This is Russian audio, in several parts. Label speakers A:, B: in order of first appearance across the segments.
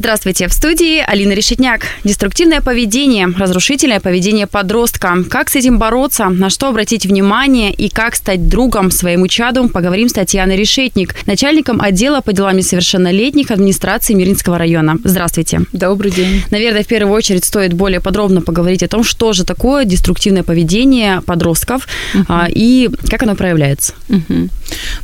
A: Здравствуйте, в студии Алина Решетняк. Деструктивное поведение, разрушительное поведение подростка. Как с этим бороться, на что обратить внимание и как стать другом своему чаду, поговорим с Татьяной Решетник, начальником отдела по делам несовершеннолетних администрации Миринского района. Здравствуйте.
B: Добрый день.
A: Наверное, в первую очередь стоит более подробно поговорить о том, что же такое деструктивное поведение подростков uh-huh. и как оно проявляется.
B: Uh-huh.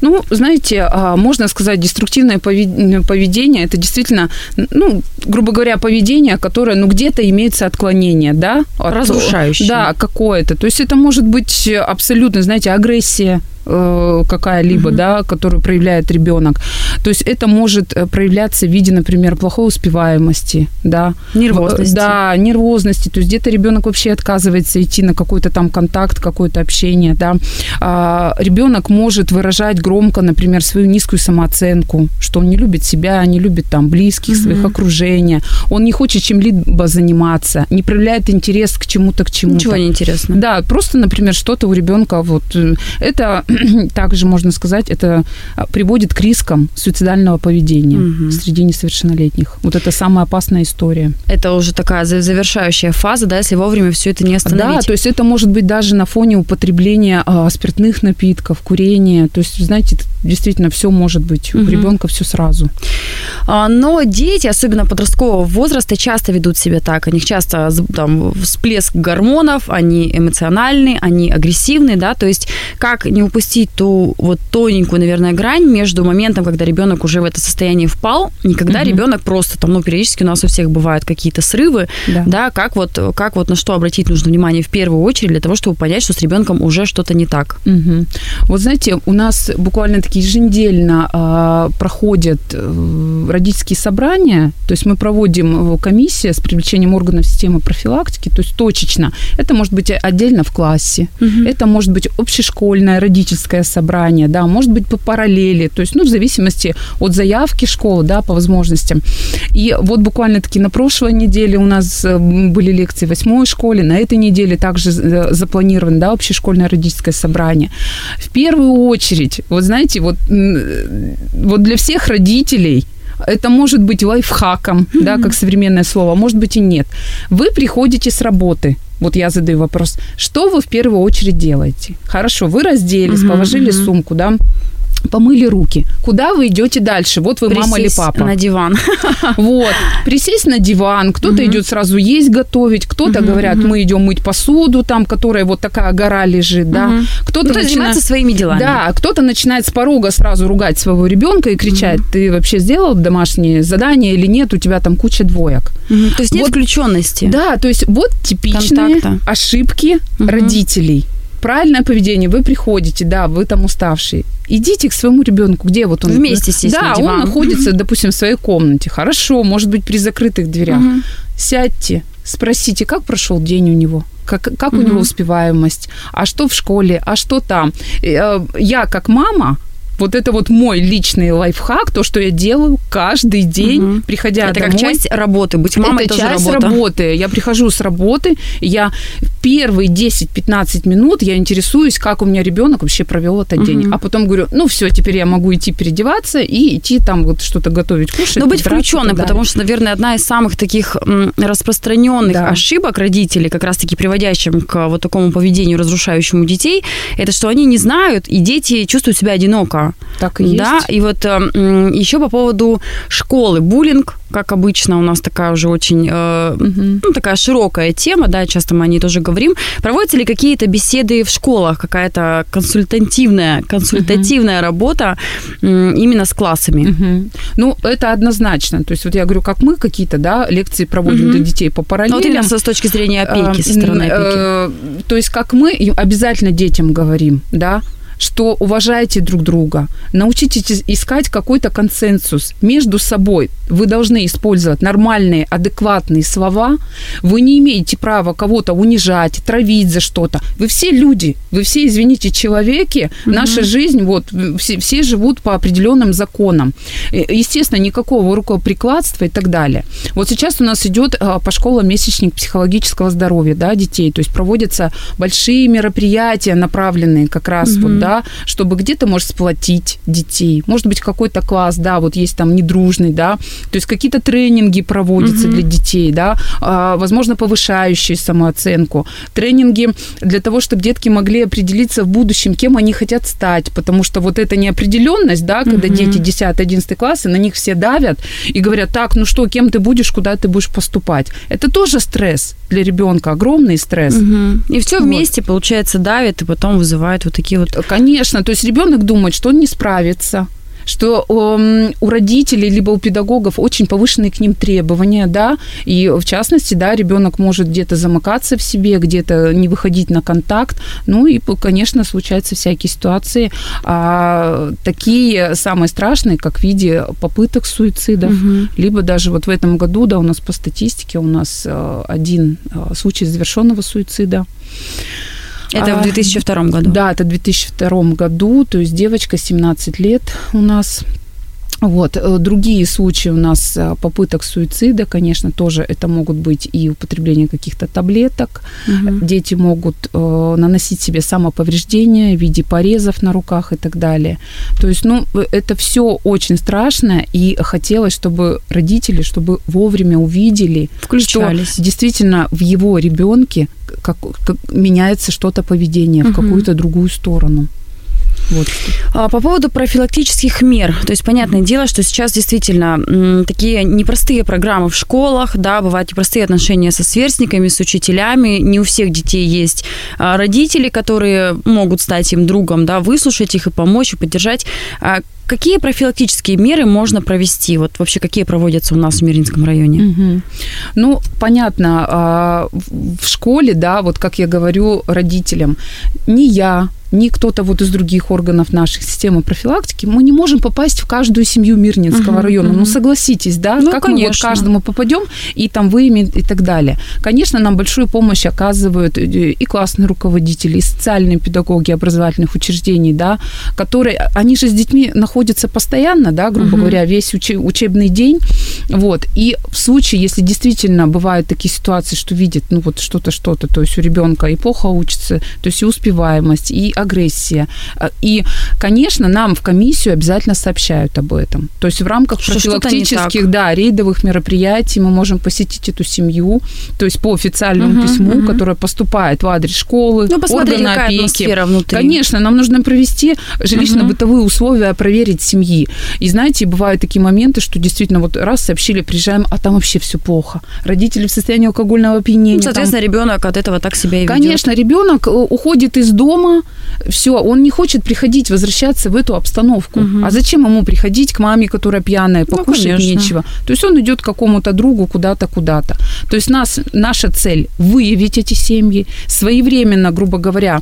B: Ну, знаете, а, можно сказать, деструктивное поведение – это действительно, ну, грубо говоря, поведение, которое, ну, где-то имеется отклонение, да?
A: От, Разрушающее.
B: Да, какое-то. То есть это может быть абсолютно, знаете, агрессия, какая-либо, угу. да, которую проявляет ребенок. То есть это может э, проявляться в виде, например, плохой успеваемости, да.
A: Нервозности.
B: Да, нервозности. То есть где-то ребенок вообще отказывается идти на какой-то там контакт, какое-то общение, да. А, ребенок может выражать громко, например, свою низкую самооценку, что он не любит себя, не любит там близких, угу. своих окружения, он не хочет чем-либо заниматься, не проявляет интерес к чему-то, к чему-то.
A: Ничего не интересно.
B: Да, просто, например, что-то у ребенка вот э, это также можно сказать, это а, приводит к рискам суицидального поведения угу. среди несовершеннолетних. Вот это самая опасная история.
A: Это уже такая завершающая фаза, да, если вовремя все это не остановить.
B: Да, то есть это может быть даже на фоне употребления а, спиртных напитков, курения. То есть, знаете, действительно все может быть угу. у ребенка все сразу.
A: А, но дети, особенно подросткового возраста, часто ведут себя так. У них часто там всплеск гормонов, они эмоциональны, они агрессивны, да, то есть как не упустить ту вот тоненькую, наверное, грань между моментом, когда ребенок уже в это состояние впал, и когда угу. ребенок просто там, ну, периодически у нас у всех бывают какие-то срывы, да, да как вот, как вот на что обратить нужно внимание в первую очередь для того, чтобы понять, что с ребенком уже что-то не так.
B: Угу. Вот знаете, у нас буквально таки еженедельно э, проходят э, родительские собрания, то есть мы проводим э, комиссия с привлечением органов системы профилактики, то есть точечно. Это может быть отдельно в классе, угу. это может быть общешкольное родительское собрание, да, может быть по параллели, то есть, ну, в зависимости от заявки школы, да, по возможностям. И вот буквально-таки на прошлой неделе у нас э, были лекции в восьмой школе, на этой неделе также э, запланировано, да, общешкольное родительское собрание. В первую очередь, вот знаете, вот, вот для всех родителей – это может быть лайфхаком, mm-hmm. да, как современное слово, а может быть и нет. Вы приходите с работы, вот я задаю вопрос, что вы в первую очередь делаете? Хорошо, вы разделись, mm-hmm. положили mm-hmm. сумку, да, помыли руки. Куда вы идете дальше? Вот вы
A: Присесть
B: мама или папа.
A: на диван.
B: Вот. Присесть на диван. Кто-то угу. идет сразу есть готовить, кто-то угу, говорят, угу. мы идем мыть посуду, там, которая вот такая гора лежит, да.
A: Кто-то ну, начинает... занимается своими делами.
B: Да, кто-то начинает с порога сразу ругать своего ребенка и кричать, ты вообще сделал домашнее задание или нет, у тебя там куча двоек.
A: То есть нет вот, включенности.
B: Да, то есть вот типичные Контакта. ошибки родителей правильное поведение, вы приходите, да, вы там уставший, идите к своему ребенку, где вот он?
A: Вместе сесть
B: Да,
A: на
B: диван. он находится, допустим, в своей комнате. Хорошо, может быть, при закрытых дверях. Угу. Сядьте, спросите, как прошел день у него как, как угу. у него успеваемость, а что в школе, а что там. Э, я как мама вот это вот мой личный лайфхак, то, что я делаю каждый день, угу. приходя
A: это
B: домой.
A: Это как часть работы, быть мамой
B: это
A: тоже
B: часть
A: работа.
B: работы. Я прихожу с работы, я первые 10-15 минут я интересуюсь, как у меня ребенок вообще провел этот угу. день. А потом говорю, ну все, теперь я могу идти переодеваться и идти там вот что-то готовить, кушать.
A: Но быть включенным, потому что, наверное, одна из самых таких распространенных да. ошибок родителей, как раз-таки приводящим к вот такому поведению, разрушающему детей, это что они не знают, и дети чувствуют себя одиноко.
B: Так и есть.
A: Да, и вот э, еще по поводу школы. Буллинг, как обычно, у нас такая уже очень, угу. ну, такая широкая тема, да, часто мы о ней тоже говорим. Проводятся ли какие-то беседы в школах, какая-то консультативная, консультативная угу. работа именно с классами?
B: Угу. Ну, это однозначно. То есть вот я говорю, как мы какие-то, да, лекции проводим угу. для детей по параллелям.
A: Ну, вот именно с точки зрения опеки, со стороны опеки. Э,
B: то есть как мы обязательно детям говорим, да, что уважайте друг друга, научитесь искать какой-то консенсус между собой. Вы должны использовать нормальные, адекватные слова. Вы не имеете права кого-то унижать, травить за что-то. Вы все люди, вы все, извините, человеки. Угу. Наша жизнь, вот, все, все живут по определенным законам. Естественно, никакого рукоприкладства и так далее. Вот сейчас у нас идет а, по школам месячник психологического здоровья, да, детей. То есть проводятся большие мероприятия, направленные как раз угу. вот, да, чтобы где-то, может, сплотить детей. Может быть, какой-то класс, да, вот есть там недружный, да, то есть какие-то тренинги проводятся угу. для детей, да, а, возможно, повышающие самооценку. Тренинги для того, чтобы детки могли определиться в будущем, кем они хотят стать, потому что вот эта неопределенность, да, когда угу. дети 10-11 классы, на них все давят и говорят, так, ну что, кем ты будешь, куда ты будешь поступать. Это тоже стресс для ребенка, огромный стресс.
A: Угу. И все вот. вместе, получается, давит и потом вызывает вот такие вот...
B: Конечно, то есть ребенок думает, что он не справится, что у родителей либо у педагогов очень повышенные к ним требования, да, и в частности, да, ребенок может где-то замыкаться в себе, где-то не выходить на контакт, ну и, конечно, случаются всякие ситуации, а, такие самые страшные, как в виде попыток суицидов, угу. либо даже вот в этом году, да, у нас по статистике у нас э, один э, случай завершенного суицида.
A: Это в 2002 а, году?
B: Да, это в 2002 году, то есть девочка 17 лет у нас. Вот. Э, другие случаи у нас э, попыток суицида, конечно, тоже это могут быть и употребление каких-то таблеток. Угу. Дети могут э, наносить себе самоповреждения в виде порезов на руках и так далее. То есть, ну, э, это все очень страшно, и хотелось, чтобы родители, чтобы вовремя увидели,
A: Включались.
B: что действительно в его ребенке как, как меняется что-то поведение угу. в какую-то другую сторону.
A: Вот. А, по поводу профилактических мер. То есть, понятное дело, что сейчас действительно такие непростые программы в школах, да, бывают непростые отношения со сверстниками, с учителями. Не у всех детей есть а, родители, которые могут стать им другом, да, выслушать их и помочь, и поддержать. А Какие профилактические меры можно провести? Вот вообще какие проводятся у нас в Миринском районе?
B: Угу. Ну, понятно, в школе, да, вот как я говорю родителям, не я, ни кто-то вот из других органов нашей системы профилактики, мы не можем попасть в каждую семью Мирнинского uh-huh, района. Uh-huh. Ну, согласитесь, да? Ну, как конечно. мы вот каждому попадем и там выявим и так далее. Конечно, нам большую помощь оказывают э, и классные руководители, и социальные педагоги образовательных учреждений, да, которые, они же с детьми находятся постоянно, да, грубо uh-huh. говоря, весь учебный день. Вот. И в случае, если действительно бывают такие ситуации, что видят, ну, вот что-то, что-то, то есть у ребенка и плохо учится, то есть и успеваемость, и агрессия. И, конечно, нам в комиссию обязательно сообщают об этом. То есть в рамках что профилактических, да, рейдовых мероприятий мы можем посетить эту семью, то есть по официальному угу, письму, угу. которое поступает в адрес школы, ну, органа какая опеки. атмосфера внутри. Конечно, нам нужно провести жилищно-бытовые угу. условия, проверить семьи. И знаете, бывают такие моменты, что действительно вот раз сообщили, приезжаем, а там вообще все плохо. Родители в состоянии алкогольного опьянения. Ну,
A: соответственно, там... ребенок от этого так себя и ведет.
B: Конечно, ребенок э, уходит из дома, все, он не хочет приходить, возвращаться в эту обстановку. Угу. А зачем ему приходить к маме, которая пьяная, ну, покушать ну, нечего? То есть он идет к какому-то другу куда-то, куда-то. То есть нас, наша цель выявить эти семьи, своевременно, грубо говоря,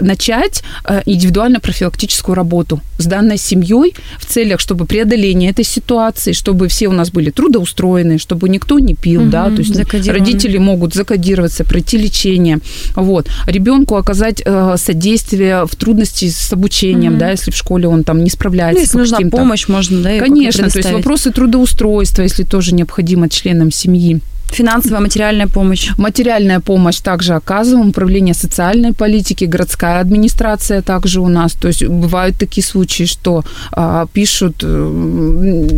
B: начать э, индивидуально-профилактическую работу с данной семьей в целях, чтобы преодоление этой ситуации, чтобы все у нас были трудоустроены, чтобы никто не пил, угу, да, то есть родители могут закодироваться, пройти лечение, вот, ребенку оказать э, содействие в трудности с обучением, mm-hmm. да, если в школе он там не справляется. Ну,
A: если нужна помощь, можно, да,
B: Конечно, то есть вопросы трудоустройства, если тоже необходимо членам семьи.
A: Финансовая, материальная помощь.
B: Материальная помощь также оказываем. Управление социальной политики, городская администрация также у нас. То есть бывают такие случаи, что а, пишут э,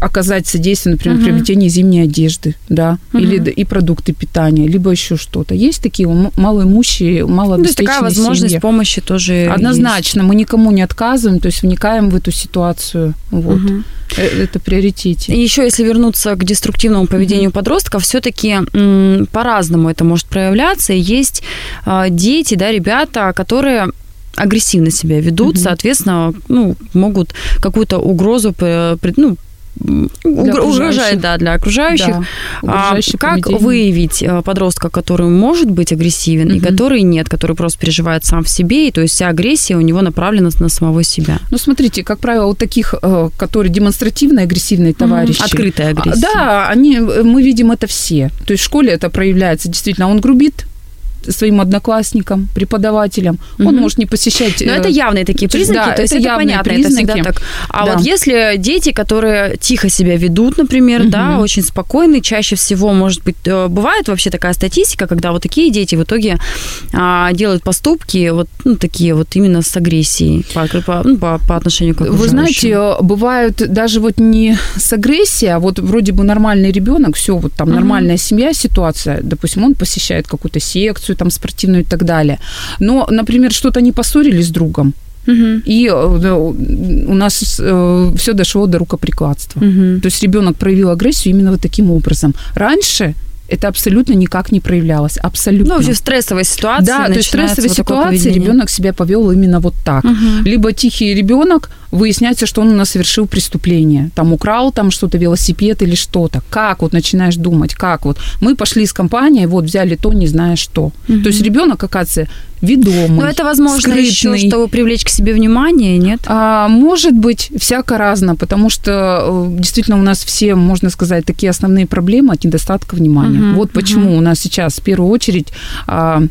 B: оказать содействие, например, угу. приобретении зимней одежды, да, угу. или и продукты питания, либо еще что-то. Есть такие малоимущие, малообеспеченные ну, то есть
A: такая возможность семьи. помощи тоже
B: Однозначно. Есть. Мы никому не отказываем, то есть вникаем в эту ситуацию. Вот. Угу. Это приоритете.
A: И еще, если вернуться к деструктивному поведению mm-hmm. подростков, все-таки по-разному это может проявляться. Есть э, дети, да, ребята, которые агрессивно себя ведут, mm-hmm. соответственно, ну, могут какую-то угрозу ну, для угрожает, да, для окружающих. Да, а, как поведение. выявить э, подростка, который может быть агрессивен угу. и который нет, который просто переживает сам в себе, и то есть вся агрессия у него направлена на самого себя?
B: Ну, смотрите, как правило, у таких, э, которые демонстративно агрессивные товарищи. Угу.
A: Открытая агрессия.
B: Да, они, мы видим это все. То есть в школе это проявляется действительно. Он грубит, своим одноклассникам, преподавателям. Угу. Он может не посещать...
A: Но это э, явные такие признаки, да, то есть это, это понятно, признаки. это всегда так. А да. вот если дети, которые тихо себя ведут, например, угу. да, очень спокойные, чаще всего, может быть, э, бывает вообще такая статистика, когда вот такие дети в итоге а, делают поступки вот ну, такие вот именно с агрессией по, по, ну, по, по отношению к
B: Вы знаете, бывают даже вот не с агрессией, а вот вроде бы нормальный ребенок, все, вот там угу. нормальная семья, ситуация, допустим, он посещает какую-то секцию, секцию там спортивную и так далее. Но, например, что-то они поссорились с другом, Угу. И э, у нас э, все дошло до рукоприкладства. Угу. То есть ребенок проявил агрессию именно вот таким образом. Раньше это абсолютно никак не проявлялось. Абсолютно.
A: Ну, вообще в стрессовой ситуации.
B: Да, то есть в стрессовой вот ситуации ребенок себя повел именно вот так. Угу. Либо тихий ребенок, выясняется, что он у нас совершил преступление. Там украл там что-то, велосипед или что-то. Как вот начинаешь думать, как вот. Мы пошли из компании, вот взяли то, не зная что. Угу. То есть ребенок, оказывается, ведомый,
A: Но это, возможно, скрытный. еще, чтобы привлечь к себе внимание, нет?
B: А, может быть, всяко разно, потому что э, действительно у нас все, можно сказать, такие основные проблемы от недостатка внимания. Угу, вот почему угу. у нас сейчас в первую очередь а,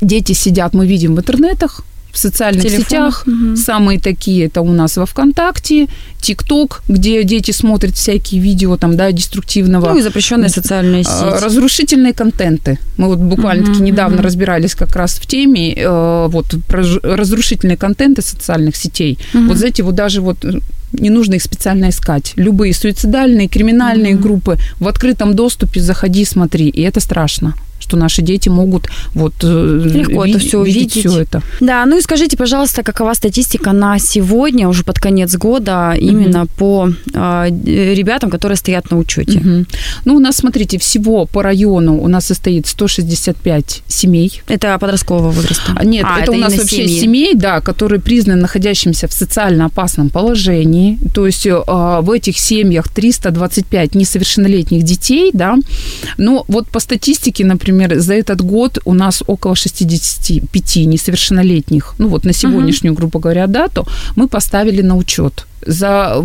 B: дети сидят, мы видим в интернетах, в социальных Телефон. сетях. Угу. Самые такие это у нас во ВКонтакте, ТикТок, где дети смотрят всякие видео там, да, деструктивного.
A: Ну и запрещенные социальные а, сети.
B: Разрушительные контенты. Мы вот буквально-таки угу, недавно угу. разбирались как раз в теме э, вот про разрушительные контенты социальных сетей. Угу. Вот эти вот даже вот э, не нужно их специально искать. Любые суицидальные, криминальные mm группы в открытом доступе заходи, смотри, и это страшно что наши дети могут вот
A: э, легко это все увидеть. Все это. Да, ну и скажите, пожалуйста, какова статистика на сегодня, уже под конец года, именно угу. по э, ребятам, которые стоят на учете? Угу.
B: Ну, у нас, смотрите, всего по району у нас состоит 165 семей.
A: Это подросткового возраста?
B: А, нет, а, это, это у нас вообще семьи. семей, да, которые признаны находящимися в социально опасном положении. То есть э, в этих семьях 325 несовершеннолетних детей, да. Но вот по статистике, например, например, за этот год у нас около 65 несовершеннолетних, ну вот на сегодняшнюю, грубо говоря, дату, мы поставили на учет за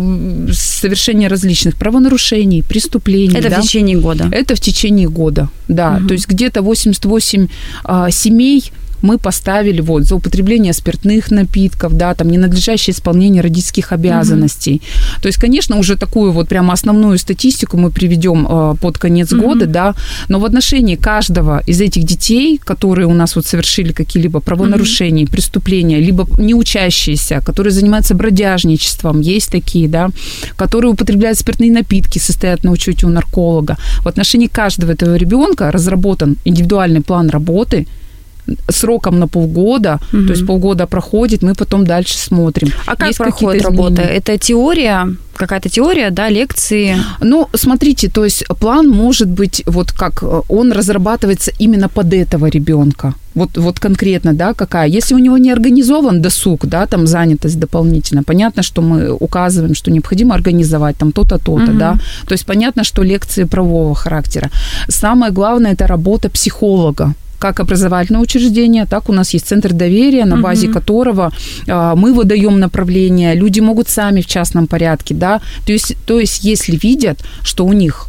B: совершение различных правонарушений, преступлений.
A: Это да? в течение года?
B: Это в течение года, да. Угу. То есть где-то 88 а, семей мы поставили вот за употребление спиртных напитков, да, там ненадлежащее исполнение родительских обязанностей. Угу. То есть, конечно, уже такую вот прямо основную статистику мы приведем э, под конец угу. года, да, но в отношении каждого из этих детей, которые у нас вот совершили какие-либо правонарушения, угу. преступления, либо не учащиеся, которые занимаются бродяжничеством, есть такие, да, которые употребляют спиртные напитки, состоят на учете у нарколога. В отношении каждого этого ребенка разработан индивидуальный план работы, сроком на полгода, угу. то есть полгода проходит, мы потом дальше смотрим.
A: А как Есть проходит работа? Это теория, какая-то теория, да, лекции?
B: Ну, смотрите, то есть план может быть вот как он разрабатывается именно под этого ребенка. Вот, вот конкретно, да, какая. Если у него не организован досуг, да, там занятость дополнительно, понятно, что мы указываем, что необходимо организовать там то-то, то-то, угу. да. То есть понятно, что лекции правового характера. Самое главное – это работа психолога как образовательное учреждение, так у нас есть центр доверия, на базе угу. которого а, мы выдаем направление, люди могут сами в частном порядке, да, то есть, то есть если видят, что у них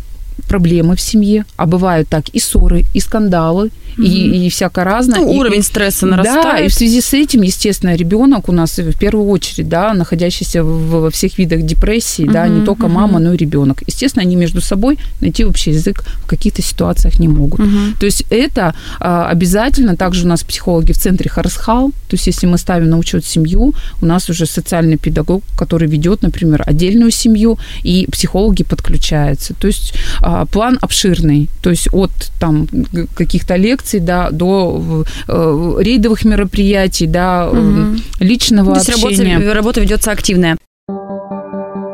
B: проблемы в семье, а бывают так и ссоры, и скандалы, mm-hmm. и, и всякое разное.
A: Ну, уровень
B: и,
A: стресса нарастает.
B: Да, и в связи с этим, естественно, ребенок у нас в первую очередь, да, находящийся в, во всех видах депрессии, mm-hmm. да, не только mm-hmm. мама, но и ребенок. Естественно, они между собой найти общий язык в каких-то ситуациях не могут. Mm-hmm. То есть это а, обязательно, также у нас психологи в центре Харасхал, то есть если мы ставим на учет семью, у нас уже социальный педагог, который ведет, например, отдельную семью, и психологи подключаются. То есть а, план обширный, то есть от там каких-то лекций да, до э, рейдовых мероприятий, да, угу. личного то есть общения.
A: Работа, работа ведется активная.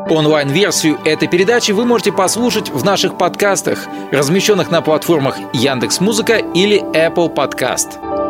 C: Онлайн-версию этой передачи вы можете послушать в наших подкастах, размещенных на платформах Яндекс.Музыка или Apple Podcast.